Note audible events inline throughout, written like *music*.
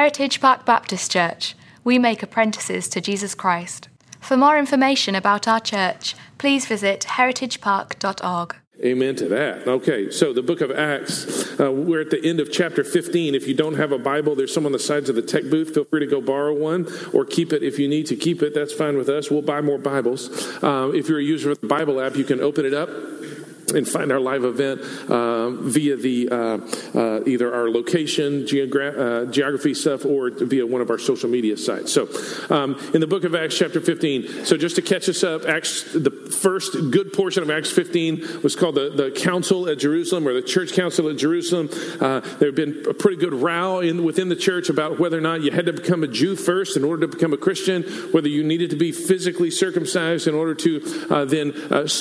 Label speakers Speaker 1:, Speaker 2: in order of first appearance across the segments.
Speaker 1: Heritage Park Baptist Church. We make apprentices to Jesus Christ. For more information about our church, please visit heritagepark.org.
Speaker 2: Amen to that. Okay, so the book of Acts, uh, we're at the end of chapter 15. If you don't have a Bible, there's some on the sides of the tech booth. Feel free to go borrow one or keep it if you need to keep it. That's fine with us. We'll buy more Bibles. Uh, if you're a user of the Bible app, you can open it up *laughs* and find our live event uh, via the uh, uh, either our location, geogra- uh, geography stuff, or via one of our social media sites. So, um, in the book of Acts, chapter 15. So, just to catch us up, Acts, the first good portion of Acts 15 was called the, the Council at Jerusalem or the Church Council at Jerusalem. Uh, there had been a pretty good row in, within the church about whether or not you had to become a Jew first in order to become a Christian, whether you needed to be physically circumcised in order to uh, then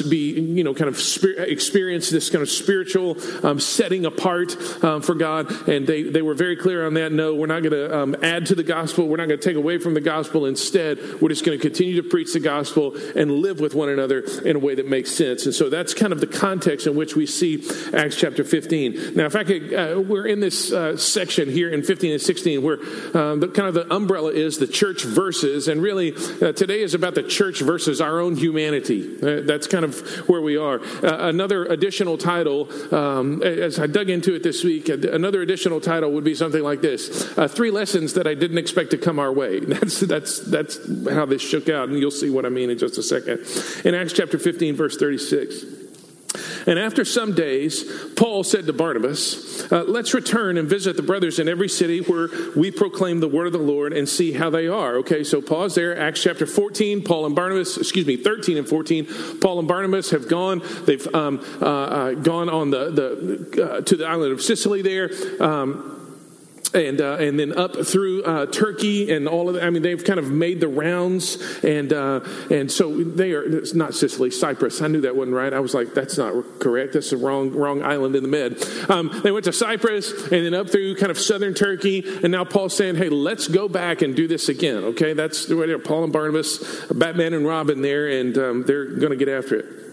Speaker 2: be, you know, kind of spirit experience this kind of spiritual um, setting apart um, for God. And they, they were very clear on that. No, we're not going to um, add to the gospel. We're not going to take away from the gospel. Instead, we're just going to continue to preach the gospel and live with one another in a way that makes sense. And so that's kind of the context in which we see Acts chapter 15. Now, if I could, uh, we're in this uh, section here in 15 and 16 where uh, the kind of the umbrella is the church verses. And really, uh, today is about the church versus our own humanity. Uh, that's kind of where we are. Uh, another another additional title, um, as I dug into it this week, another additional title would be something like this uh, Three Lessons That I Didn't Expect to Come Our Way. *laughs* That's, that's, that's how this shook out, and you'll see what I mean in just a second. In Acts chapter 15, verse 36. And after some days, Paul said to Barnabas, uh, Let's return and visit the brothers in every city where we proclaim the word of the Lord and see how they are. Okay, so pause there. Acts chapter 14, Paul and Barnabas, excuse me, 13 and 14. Paul and Barnabas have gone. They've um, uh, uh, gone on the, the uh, to the island of Sicily there. Um, and uh, and then up through uh, Turkey and all of that. I mean, they've kind of made the rounds, and uh, and so they are. It's not Sicily, Cyprus. I knew that wasn't right. I was like, that's not correct. That's the wrong wrong island in the Med. Um, they went to Cyprus and then up through kind of southern Turkey, and now Paul's saying, hey, let's go back and do this again. Okay, that's Paul and Barnabas, Batman and Robin there, and um, they're going to get after it.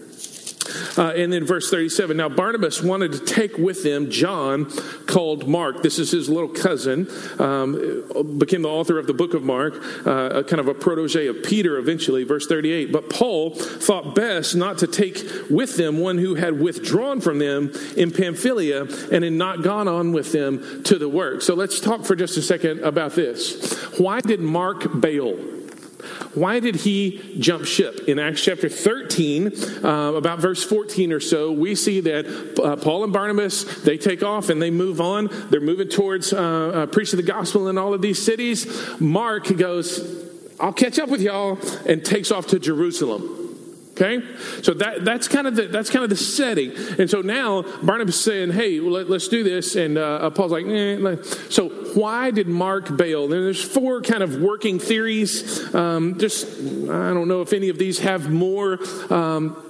Speaker 2: Uh, and then verse 37 Now Barnabas wanted to take with them John, called Mark. This is his little cousin, um, became the author of the book of Mark, uh, kind of a protege of Peter eventually. Verse 38 But Paul thought best not to take with them one who had withdrawn from them in Pamphylia and had not gone on with them to the work. So let's talk for just a second about this. Why did Mark bail? Why did he jump ship? In Acts chapter 13, uh, about verse 14 or so, we see that uh, Paul and Barnabas, they take off and they move on. They're moving towards uh, uh preaching the gospel in all of these cities. Mark goes, I'll catch up with y'all, and takes off to Jerusalem. Okay, so that that's kind of the that's kind of the setting, and so now Barnabas saying, "Hey, well, let, us do this," and uh, Paul's like, eh. "So why did Mark bail?" And there's four kind of working theories. Um, just I don't know if any of these have more. Um,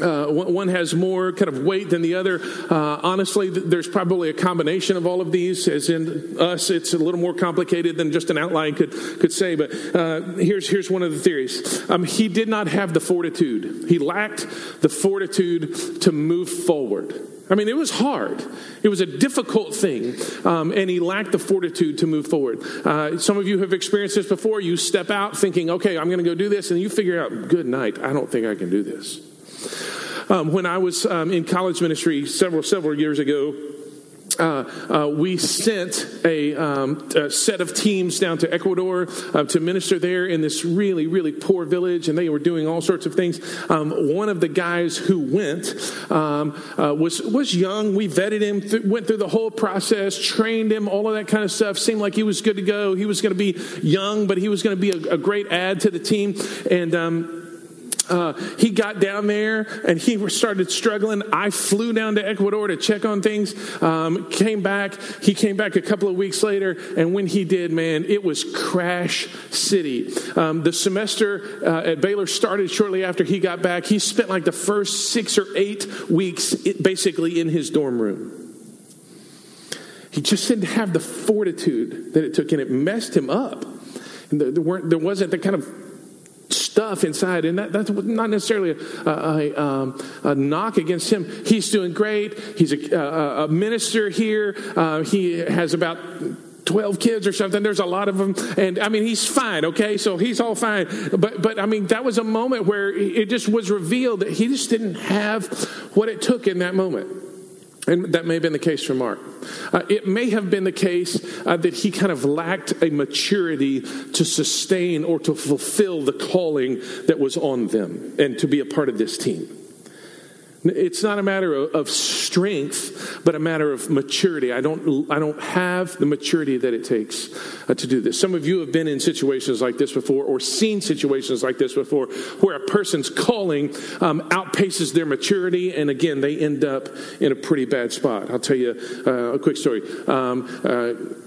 Speaker 2: uh, one has more kind of weight than the other. Uh, honestly, there's probably a combination of all of these. As in us, it's a little more complicated than just an outline could could say. But uh, here's here's one of the theories. Um, he did not have the fortitude. He lacked the fortitude to move forward. I mean, it was hard. It was a difficult thing, um, and he lacked the fortitude to move forward. Uh, some of you have experienced this before. You step out thinking, "Okay, I'm going to go do this," and you figure out, "Good night. I don't think I can do this." Um, when I was um, in college ministry several, several years ago, uh, uh, we sent a, um, a, set of teams down to Ecuador uh, to minister there in this really, really poor village, and they were doing all sorts of things. Um, one of the guys who went um, uh, was was young. We vetted him, th- went through the whole process, trained him, all of that kind of stuff. Seemed like he was good to go. He was going to be young, but he was going to be a, a, great add to the team, and. Uh, he got down there and he started struggling. I flew down to Ecuador to check on things. Um, came back. He came back a couple of weeks later, and when he did, man, it was crash city. Um, the semester uh, at Baylor started shortly after he got back. He spent like the first six or eight weeks basically in his dorm room. He just didn't have the fortitude that it took, and it messed him up. And there, there wasn't the kind of stuff inside, and that, that's not necessarily a, a, um, a, knock against him. He's doing great. He's a, a minister here. Uh, he has about 12 kids or something. There's a lot of them. And I mean, he's fine, okay? So he's all fine. But, but I mean, that was a moment where it just was revealed that he just didn't have what it took in that moment. And that may have been the case for Mark. Uh, it may have been the case uh, that he kind of lacked a maturity to sustain or to fulfill the calling that was on them and to be a part of this team. It's not a matter of strength, but a matter of maturity. I don't, I don't have the maturity that it takes uh, to do this. Some of you have been in situations like this before or seen situations like this before where a person's calling um, outpaces their maturity, and again, they end up in a pretty bad spot. I'll tell you uh, a quick story. Um, uh,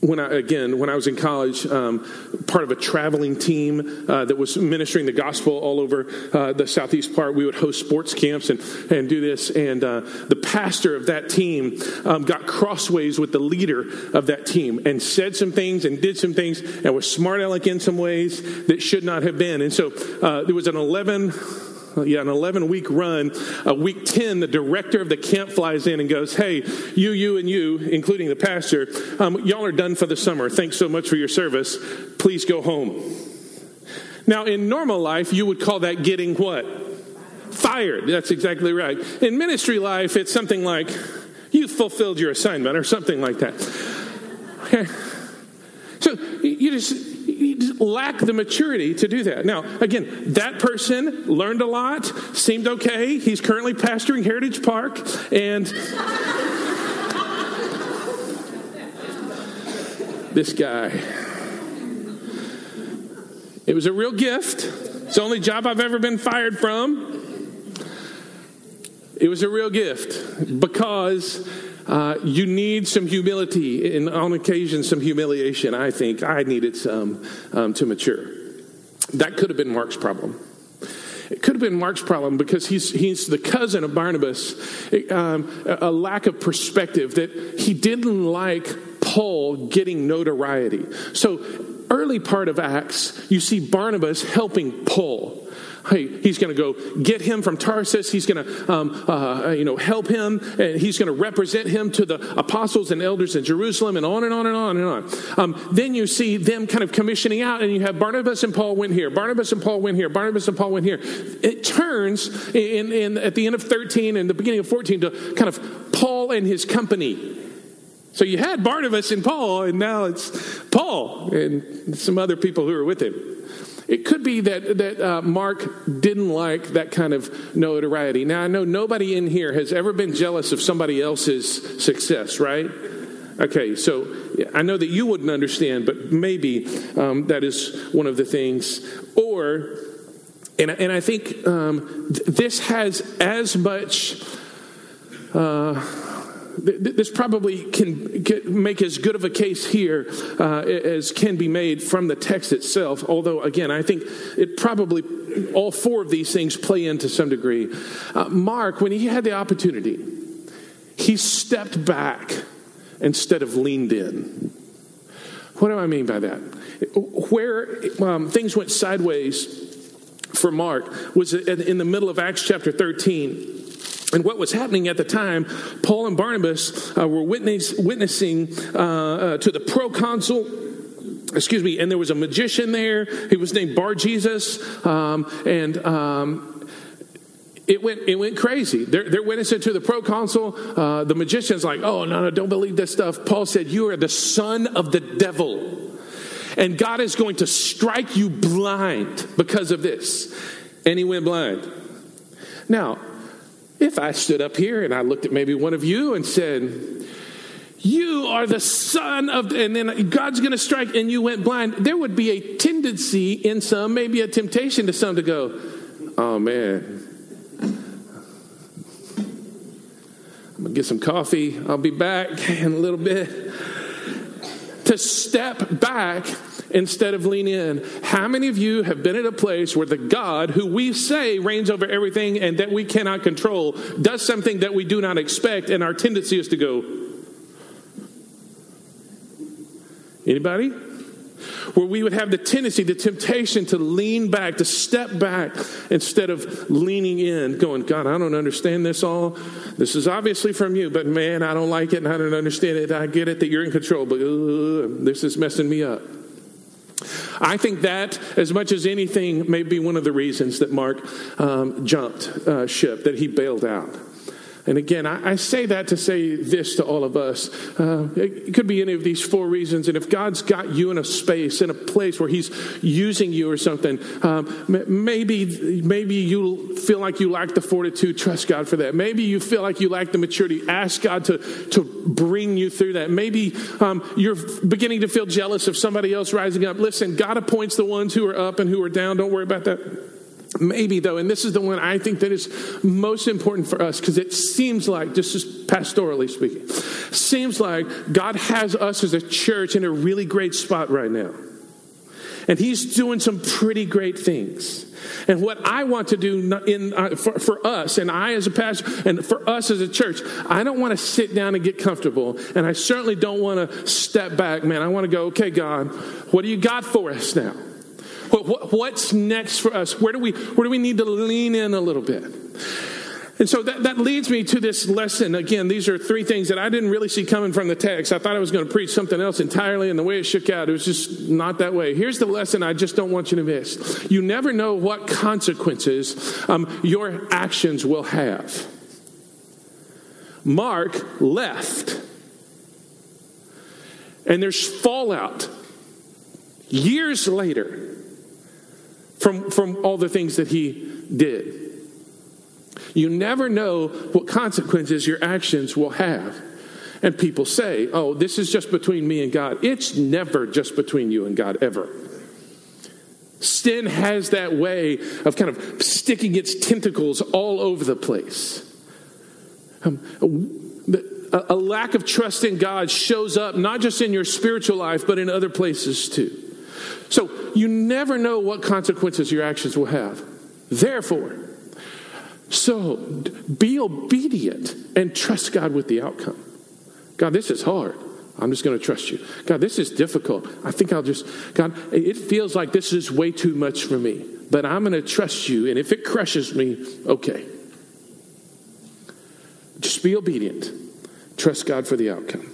Speaker 2: when I, again, when I was in college, um, part of a traveling team uh, that was ministering the gospel all over uh, the southeast part, we would host sports camps and, and do this. And uh, the pastor of that team um, got crossways with the leader of that team and said some things and did some things and was smart aleck in some ways that should not have been. And so uh, there was an 11 yeah, an 11 week run. Uh, week 10, the director of the camp flies in and goes, Hey, you, you, and you, including the pastor, um, y'all are done for the summer. Thanks so much for your service. Please go home. Now, in normal life, you would call that getting what? Fired. That's exactly right. In ministry life, it's something like, You fulfilled your assignment, or something like that. Okay. So you just lack the maturity to do that. Now, again, that person learned a lot, seemed okay. He's currently pastoring Heritage Park, and this guy. It was a real gift. It's the only job I've ever been fired from. It was a real gift because uh, you need some humility, and on occasion, some humiliation. I think I needed some um, to mature. That could have been Mark's problem. It could have been Mark's problem because he's, he's the cousin of Barnabas. Um, a lack of perspective that he didn't like Paul getting notoriety. So, early part of Acts, you see Barnabas helping Paul. Hey, he's going to go get him from Tarsus. He's going to, um, uh, you know, help him, and he's going to represent him to the apostles and elders in Jerusalem, and on and on and on and on. Um, then you see them kind of commissioning out, and you have Barnabas and Paul went here, Barnabas and Paul went here, Barnabas and Paul went here. It turns in, in at the end of 13 and the beginning of 14 to kind of Paul and his company. So you had Barnabas and Paul, and now it's Paul and some other people who are with him. It could be that, that uh, Mark didn't like that kind of notoriety. Now, I know nobody in here has ever been jealous of somebody else's success, right? Okay, so I know that you wouldn't understand, but maybe um, that is one of the things. Or, and, and I think um, th- this has as much. Uh, this probably can make as good of a case here uh, as can be made from the text itself. Although, again, I think it probably all four of these things play in to some degree. Uh, Mark, when he had the opportunity, he stepped back instead of leaned in. What do I mean by that? Where um, things went sideways for Mark was in the middle of Acts chapter 13 and what was happening at the time, Paul and Barnabas uh, were witness, witnessing uh, uh, to the proconsul excuse me, and there was a magician there. He was named Bar Jesus, um, and um, it went it went crazy. They're, they're witnessing to the proconsul. Uh, the magician's like, "Oh no, no, don't believe this stuff." Paul said, "You are the son of the devil, and God is going to strike you blind because of this." And he went blind. Now, if I stood up here and I looked at maybe one of you and said, you are the son of, and then God's going to strike, and you went blind. There would be a tendency in some, maybe a temptation to some to go, oh man, I'm going to get some coffee. I'll be back in a little bit. To step back instead of lean in. How many of you have been at a place where the God who we say reigns over everything and that we cannot control does something that we do not expect, and our tendency is to go, Anybody? Where we would have the tendency, the temptation to lean back, to step back instead of leaning in, going, God, I don't understand this all. This is obviously from you, but man, I don't like it and I don't understand it. I get it that you're in control, but uh, this is messing me up. I think that, as much as anything, may be one of the reasons that Mark um, jumped uh, ship, that he bailed out. And again, I, I, say that to say this to all of us. Uh, it could be any of these four reasons. And if God's got you in a space, in a place where He's using you or something, um, maybe, maybe you feel like you lack the fortitude. Trust God for that. Maybe you feel like you lack the maturity. Ask God to, to bring you through that. Maybe um, you're beginning to feel jealous of somebody else rising up. Listen, God appoints the ones who are up and who are down. Don't worry about that. Maybe, though, and this is the one I think that is most important for us because it seems like, just as pastorally speaking, seems like God has us as a church in a really great spot right now. And He's doing some pretty great things. And what I want to do in, uh, for, for us, and I as a pastor, and for us as a church, I don't want to sit down and get comfortable. And I certainly don't want to step back, man. I want to go, okay, God, what do you got for us now? What's next for us? Where do we, where do we need to lean in a little bit? And so that, that leads me to this lesson. Again, these are three things that I didn't really see coming from the text. I thought I was going to preach something else entirely, and the way it shook out, it was just not that way. Here's the lesson I just don't want you to miss. You never know what consequences um, your actions will have. Mark left, and there's fallout years later from, from all the things that he did. You never know what consequences your actions will have. And people say, oh, this is just between me and God. It's never just between you and God, ever. Sin has that way of kind of sticking its tentacles all over the place. Um, a lack of trust in God shows up not just in your spiritual life, but in other places too. So you never know what consequences your actions will have. Therefore, so be obedient and trust God with the outcome. God, this is hard. I'm just going to trust you. God, this is difficult. I think I'll just, God, it feels like this is way too much for me, but I'm going to trust you. And if it crushes me, okay. Just be obedient. Trust God for the outcome.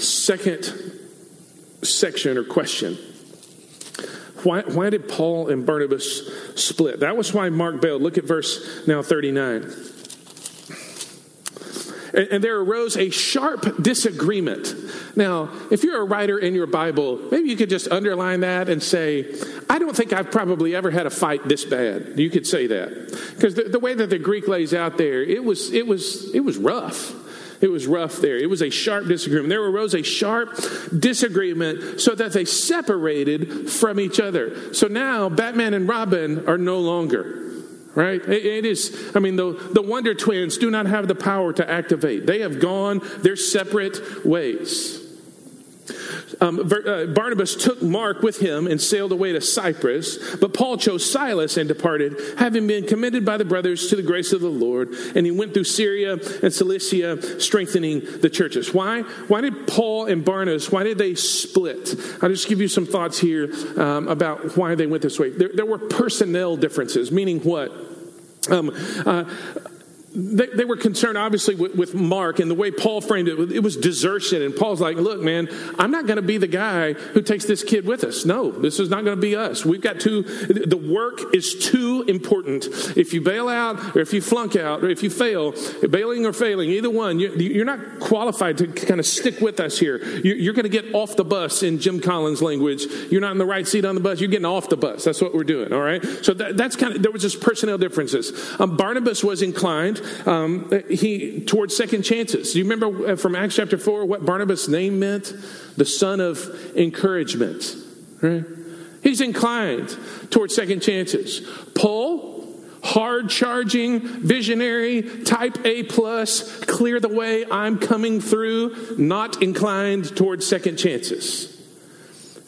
Speaker 2: Second section or question why, why did Paul and Barnabas split? That was why Mark bailed. Look at verse now 39. And, and there arose a sharp disagreement. Now, if you're a writer in your Bible, maybe you could just underline that and say, I don't think I've probably ever had a fight this bad. You could say that. Because the, the way that the Greek lays out there, it was, it was, it was rough. It was rough there. It was a sharp disagreement. There arose a sharp disagreement so that they separated from each other. So now Batman and Robin are no longer right it, is i mean the, the wonder twins do not have the power to activate they have gone their separate ways um, uh, Barnabas took Mark with him and sailed away to Cyprus, but Paul chose Silas and departed, having been commended by the brothers to the grace of the Lord. And he went through Syria and Cilicia, strengthening the churches. Why? Why did Paul and Barnabas, why did they split? I'll just give you some thoughts here um, about why they went this way. There, there were personnel differences, meaning what? Um, uh, they, they, were concerned, obviously, with, with, Mark and the way Paul framed it. It was desertion. And Paul's like, look, man, I'm not going to be the guy who takes this kid with us. No, this is not going to be us. We've got to, the work is too important. If you bail out or if you flunk out or if you fail, bailing or failing, either one, you're not qualified to kind of stick with us here. You're going to get off the bus in Jim Collins' language. You're not in the right seat on the bus. You're getting off the bus. That's what we're doing, all right? So that, that's kind of, there was just personnel differences. Um, Barnabas was inclined um, he towards second chances. Do you remember uh, from Acts chapter four what Barnabas' name meant? The son of encouragement. Right? He's inclined towards second chances. Paul, hard charging, visionary, type A plus, clear the way, I'm coming through, not inclined towards second chances.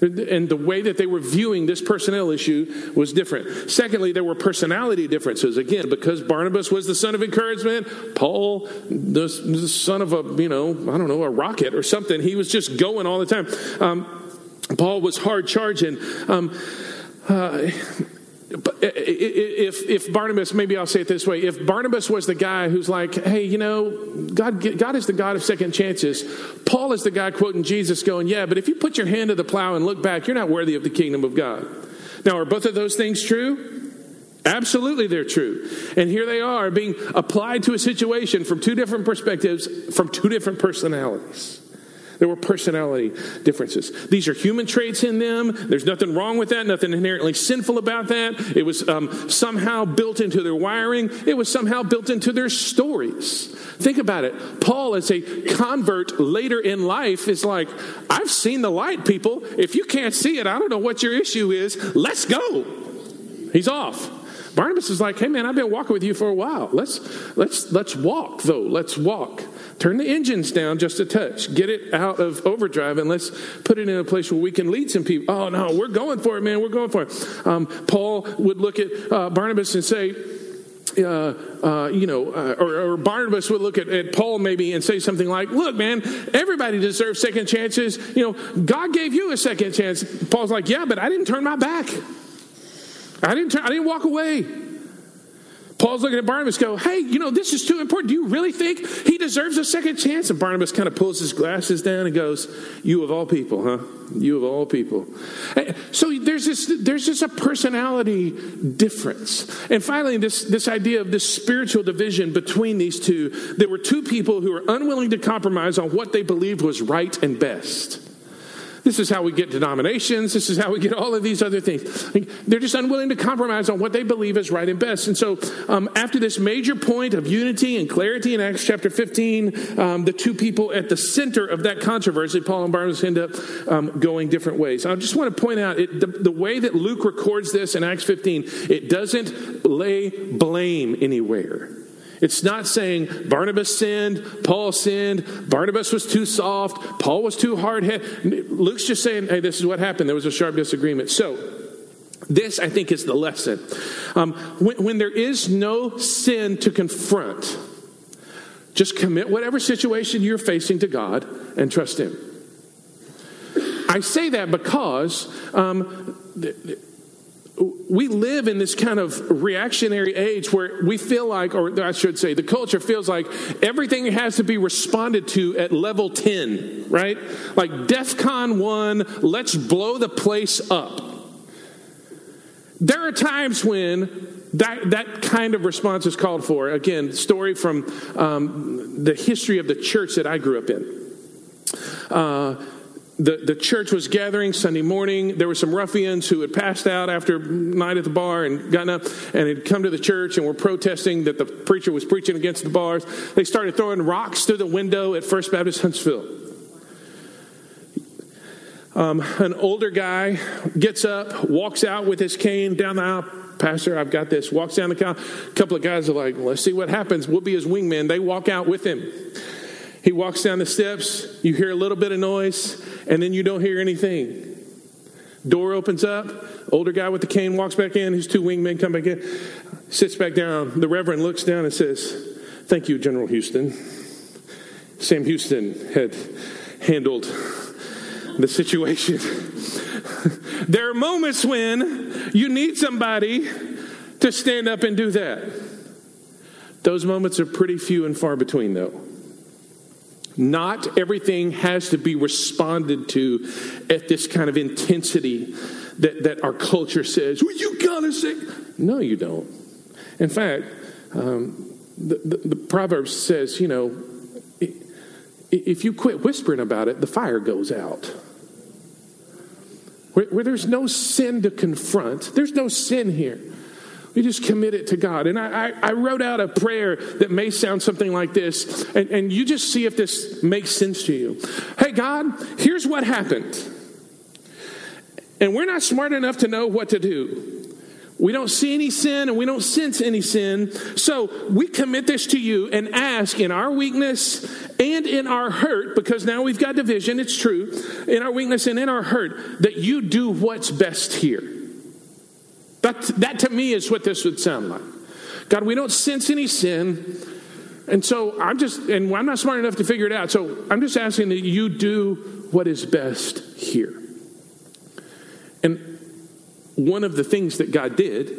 Speaker 2: And the way that they were viewing this personnel issue was different. Secondly, there were personality differences. Again, because Barnabas was the son of encouragement, Paul, the, the son of a, you know, I don't know, a rocket or something. He was just going all the time. Um, Paul was hard charging. Um, uh, if, if Barnabas, maybe I'll say it this way if Barnabas was the guy who's like, hey, you know, God, God is the God of second chances, Paul is the guy quoting Jesus going, yeah, but if you put your hand to the plow and look back, you're not worthy of the kingdom of God. Now, are both of those things true? Absolutely, they're true. And here they are being applied to a situation from two different perspectives, from two different personalities. There were personality differences. These are human traits in them. There's nothing wrong with that, nothing inherently sinful about that. It was um, somehow built into their wiring, it was somehow built into their stories. Think about it. Paul, as a convert later in life, is like, I've seen the light, people. If you can't see it, I don't know what your issue is. Let's go. He's off. Barnabas is like, hey man, I've been walking with you for a while. Let's let's let's walk though. Let's walk. Turn the engines down just a touch. Get it out of overdrive and let's put it in a place where we can lead some people. Oh no, we're going for it, man. We're going for it. Um, Paul would look at uh, Barnabas and say, uh, uh, you know, uh, or, or, Barnabas would look at, at, Paul maybe and say something like, "Look, man, everybody deserves second chances. You know, God gave you a second chance." Paul's like, "Yeah, but I didn't turn my back." I didn't, turn, I didn't walk away. Paul's looking at Barnabas, go, hey, you know, this is too important. Do you really think he deserves a second chance? And Barnabas kind of pulls his glasses down and goes, you of all people, huh? You of all people. So there's this, there's just a personality difference. And finally, this, this idea of this spiritual division between these two. There were two people who were unwilling to compromise on what they believed was right and best. This is how we get denominations. This is how we get all of these other things. They're just unwilling to compromise on what they believe is right and best. And so, um, after this major point of unity and clarity in Acts chapter 15, um, the two people at the center of that controversy, Paul and Barnabas, end up um, going different ways. I just want to point out it, the, the way that Luke records this in Acts 15, it doesn't lay blame anywhere. It's not saying Barnabas sinned, Paul sinned, Barnabas was too soft, Paul was too hard headed. Luke's just saying, hey, this is what happened. There was a sharp disagreement. So, this, I think, is the lesson. Um, when, when there is no sin to confront, just commit whatever situation you're facing to God and trust Him. I say that because um, we live in this kind of reactionary age where we feel like, or I should say, the culture feels like everything has to be responded to at level 10, right? Like DEF CON 1, let's blow the place up. There are times when that, that kind of response is called for. Again, story from um, the history of the church that I grew up in. Uh, the, the church was gathering Sunday morning. There were some ruffians who had passed out after night at the bar and gotten up and had come to the church and were protesting that the preacher was preaching against the bars. They started throwing rocks through the window at First Baptist Huntsville. Um, an older guy gets up, walks out with his cane down the aisle. Pastor, I've got this. Walks down the aisle. A couple of guys are like, let's see what happens. We'll be his wingman. They walk out with him. He walks down the steps, you hear a little bit of noise, and then you don't hear anything. Door opens up, older guy with the cane walks back in, his two wingmen come back in, sits back down. The Reverend looks down and says, Thank you, General Houston. Sam Houston had handled the situation. *laughs* there are moments when you need somebody to stand up and do that. Those moments are pretty few and far between, though. Not everything has to be responded to at this kind of intensity that, that our culture says, well, you gotta say. No, you don't. In fact, um, the, the, the Proverbs says, you know, if you quit whispering about it, the fire goes out. Where, where, there's no sin to confront, there's no sin here. We just commit it to God. And I, I, I, wrote out a prayer that may sound something like this, and, and you just see if this makes sense to you. Hey, God, here's what happened. And we're not smart enough to know what to do. We don't see any sin and we don't sense any sin. So we commit this to you and ask in our weakness and in our hurt, because now we've got division, it's true, in our weakness and in our hurt, that you do what's best here. That, that to me is what this would sound like. God, we don't sense any sin. And so I'm just, and I'm not smart enough to figure it out. So I'm just asking that you do what is best here. And one of the things that God did,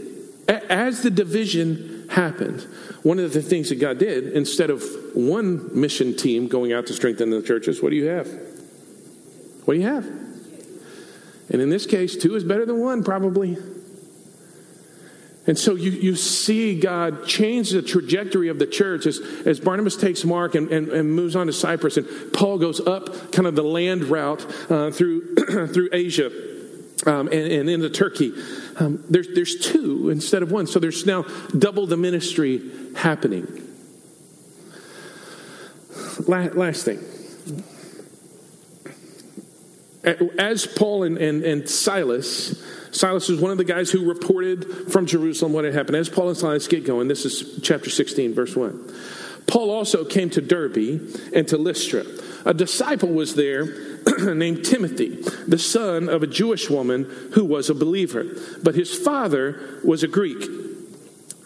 Speaker 2: as the division happened, one of the things that God did, instead of one mission team going out to strengthen the churches, what do you have? What do you have? And in this case, two is better than one, probably. And so you, you see God change the trajectory of the church as, as Barnabas takes Mark and, and, and moves on to Cyprus, and Paul goes up kind of the land route uh, through, *clears throat* through Asia um, and, and, into Turkey. Um, there's, there's two instead of one. So there's now double the ministry happening. Last thing. As Paul and, and, and Silas Silas was one of the guys who reported from Jerusalem what had happened. As Paul and Silas get going, this is chapter 16, verse 1. Paul also came to Derbe and to Lystra. A disciple was there *clears throat* named Timothy, the son of a Jewish woman who was a believer, but his father was a Greek.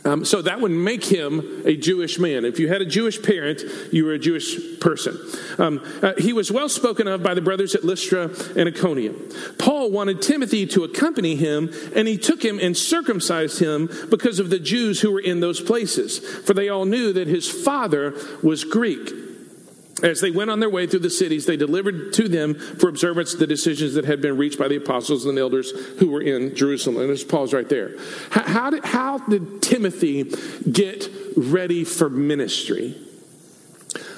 Speaker 2: Um, so that would make him a Jewish man. If you had a Jewish parent, you were a Jewish person. Um, uh, he was well spoken of by the brothers at Lystra and Iconium. Paul wanted Timothy to accompany him, and he took him and circumcised him because of the Jews who were in those places, for they all knew that his father was Greek. As they went on their way through the cities, they delivered to them for observance the decisions that had been reached by the apostles and the elders who were in Jerusalem. And there's Paul's right there. How, did, how did Timothy get ready for ministry?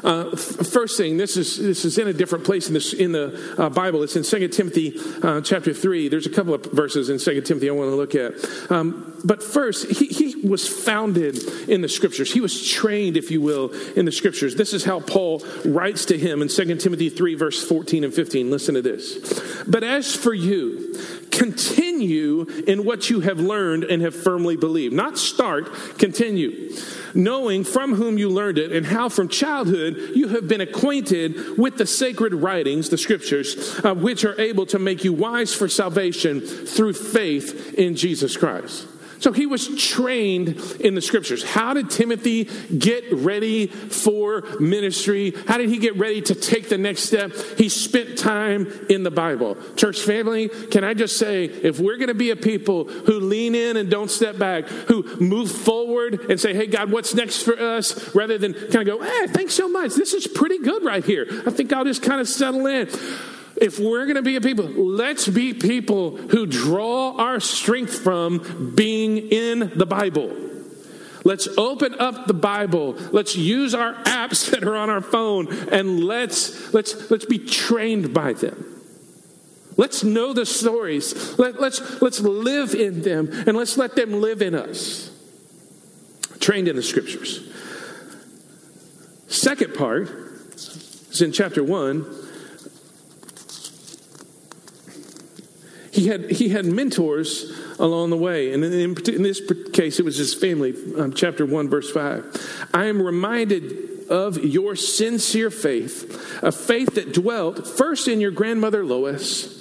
Speaker 2: Uh, first thing, this is this is in a different place in this in the uh, Bible. It's in 2 Timothy uh, chapter three. There's a couple of verses in 2 Timothy I want to look at. Um, but first, he, he was founded in the scriptures. He was trained, if you will, in the scriptures. This is how Paul writes to him in 2 Timothy three, verse 14 and 15. Listen to this. But as for you, continue in what you have learned and have firmly believed. Not start, continue knowing from whom you learned it and how from childhood you have been acquainted with the sacred writings, the scriptures, uh, which are able to make you wise for salvation through faith in Jesus Christ. So he was trained in the scriptures. How did Timothy get ready for ministry? How did he get ready to take the next step? He spent time in the Bible. Church family, can I just say, if we're going to be a people who lean in and don't step back, who move forward and say, hey, God, what's next for us? Rather than kind of go, hey, thanks so much. This is pretty good right here. I think I'll just kind of settle in if we're going to be a people, let's be people who draw our strength from being in the Bible. Let's open up the Bible. Let's use our apps *laughs* that are on our phone and let's let's let's be trained by them. Let's know the stories. Let, let's let's live in them and let's let them live in us. Trained in the scriptures. Second part is in chapter 1 he had, he had mentors along the way. And in, in this case, it was his family. Um, chapter 1, verse 5. I am reminded of your sincere faith, a faith that dwelt first in your grandmother Lois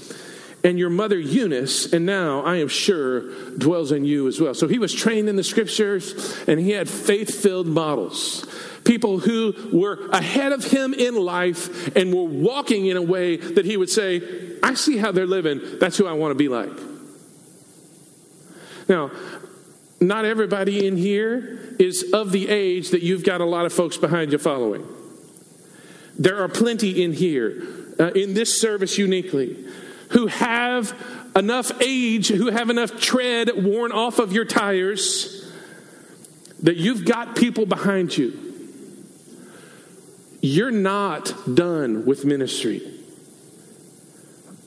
Speaker 2: and your mother Eunice, and now I am sure dwells in you as well. So he was trained in the scriptures and he had faith filled models. People who were ahead of him in life and were walking in a way that he would say, I see how they're living. That's who I want to be like. Now, not everybody in here is of the age that you've got a lot of folks behind you following. There are plenty in here, uh, in this service uniquely, who have enough age, who have enough tread worn off of your tires that you've got people behind you. You're not done with ministry.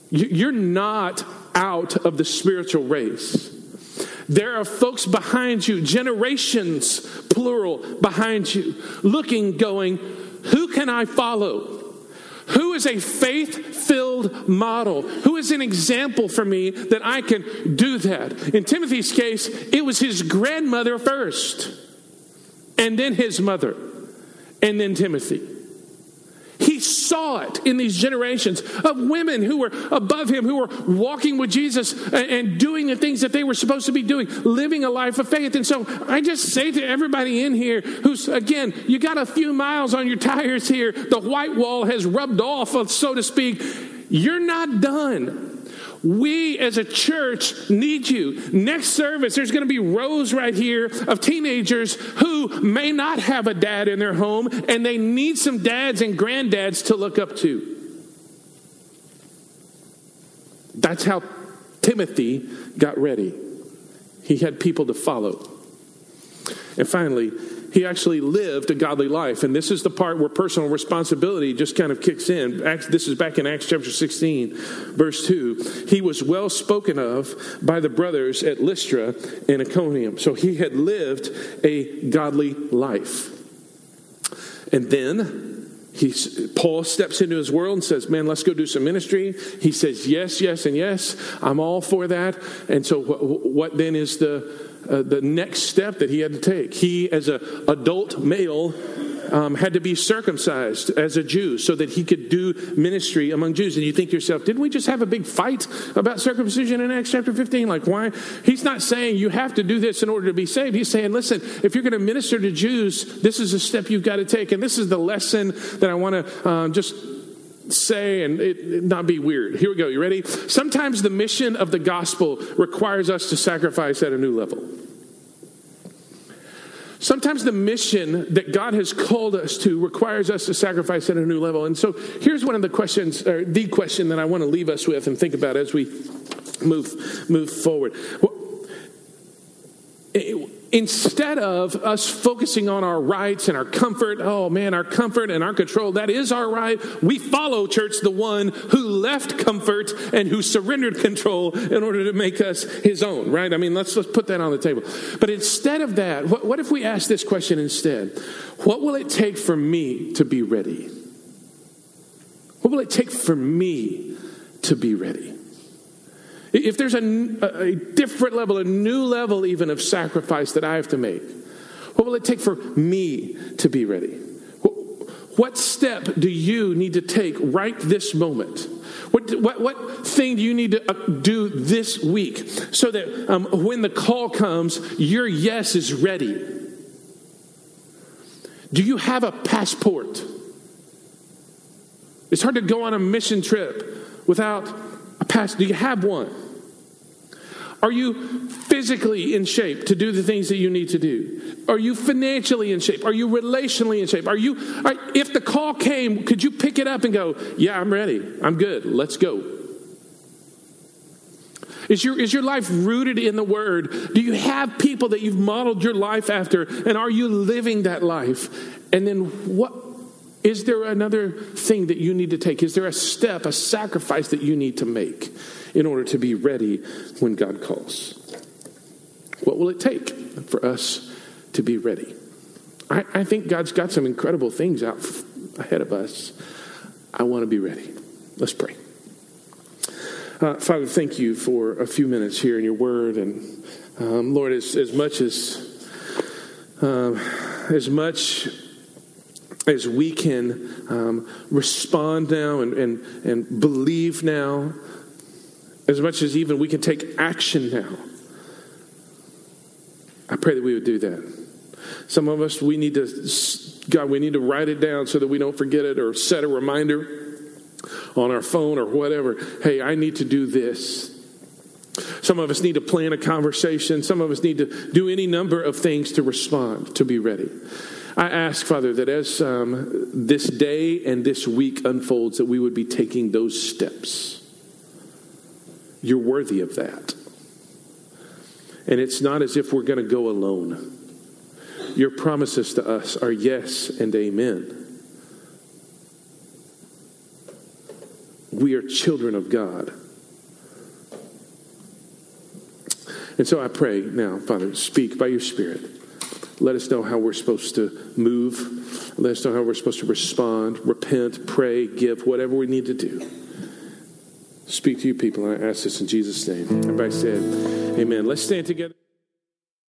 Speaker 2: You're not out of the spiritual race. There are folks behind you, generations, plural, behind you, looking, going, Who can I follow? Who is a faith filled model? Who is an example for me that I can do that? In Timothy's case, it was his grandmother first, and then his mother, and then Timothy. He saw it in these generations of women who were above him, who were walking with Jesus and, doing the things that they were supposed to be doing, living a life of faith. And so I just say to everybody in here who's, again, you got a few miles on your tires here, the white wall has rubbed off, so to speak, you're not done. We as a church need you. Next service, there's going to be rows right here of teenagers who may not have a dad in their home and they need some dads and granddads to look up to. That's how Timothy got ready. He had people to follow. And finally, he actually lived a godly life. And this is the part where personal responsibility just kind of kicks in. This is back in Acts chapter 16, verse 2. He was well spoken of by the brothers at Lystra and Iconium. So he had lived a godly life. And then he, Paul steps into his world and says, Man, let's go do some ministry. He says, Yes, yes, and yes. I'm all for that. And so, what, what then is the uh, the next step that he had to take. He, as an adult male, um, had to be circumcised as a Jew so that he could do ministry among Jews. And you think to yourself, didn't we just have a big fight about circumcision in Acts chapter 15? Like, why? He's not saying you have to do this in order to be saved. He's saying, listen, if you're going to minister to Jews, this is a step you've got to take. And this is the lesson that I want to um, just say and it, it not be weird. Here we go. You ready? Sometimes the mission of the gospel requires us to sacrifice at a new level. Sometimes the mission that God has called us to requires us to sacrifice at a new level. And so here's one of the questions, or the question that I want to leave us with and think about as we move, move forward. Well, it, instead of us focusing on our rights and our comfort, oh man, our comfort and our control, that is our right. We follow, church, the one who left comfort and who surrendered control in order to make us his own, right? I mean, let's, let's put that on the table. But instead of that, what, what if we ask this question instead? What will it take for me to be ready? What will it take for me to be ready? If there's a, a different level, a new level even of sacrifice that I have to make, what will it take for me to be ready? What step do you need to take right this moment? What, what, what thing do you need to uh, do this week so that um, when the call comes, your yes is ready? Do you have a passport? It's hard to go on a mission trip without pass. Do you have one? Are you physically in shape to do the things that you need to do? Are you financially in shape? Are you relationally in shape? Are you, are, if the call came, could you pick it up and go, Yeah, I'm ready. I'm good. Let's go. Is your, is your life rooted in the Word? Do you have people that you've modeled your life after? And are you living that life? And then what is there another thing that you need to take? Is there a step, a sacrifice that you need to make? in order to be ready when God calls. What will it take for us to be ready? I, I think God's got some incredible things out ahead of us. I want to be ready. Let's pray. Uh, Father, thank you for a few minutes here in your word. And um, Lord, as, as much as, um, as much as we can um, respond now and, and, and believe now as much as even we can take action now. I pray that we would do that. Some of us, we need to, God, we need to write it down so that we don't forget it or set a reminder on our phone or whatever. Hey, I need to do this. Some of us need to plan a conversation. Some of us need to do any number of things to respond, to be ready. I ask, Father, that as um, this day and this week unfolds, that we would be taking those steps you're worthy of that. And it's not as if we're going to go alone. Your promises to us are yes and amen. We are children of God. And so I pray now, Father, speak by your Spirit. Let us know how we're supposed to move. Let us know how we're supposed to respond, repent, pray, give, whatever we need to do. Speak to you people, and I ask this in Jesus' name. Everybody said, Amen. Let's stand together.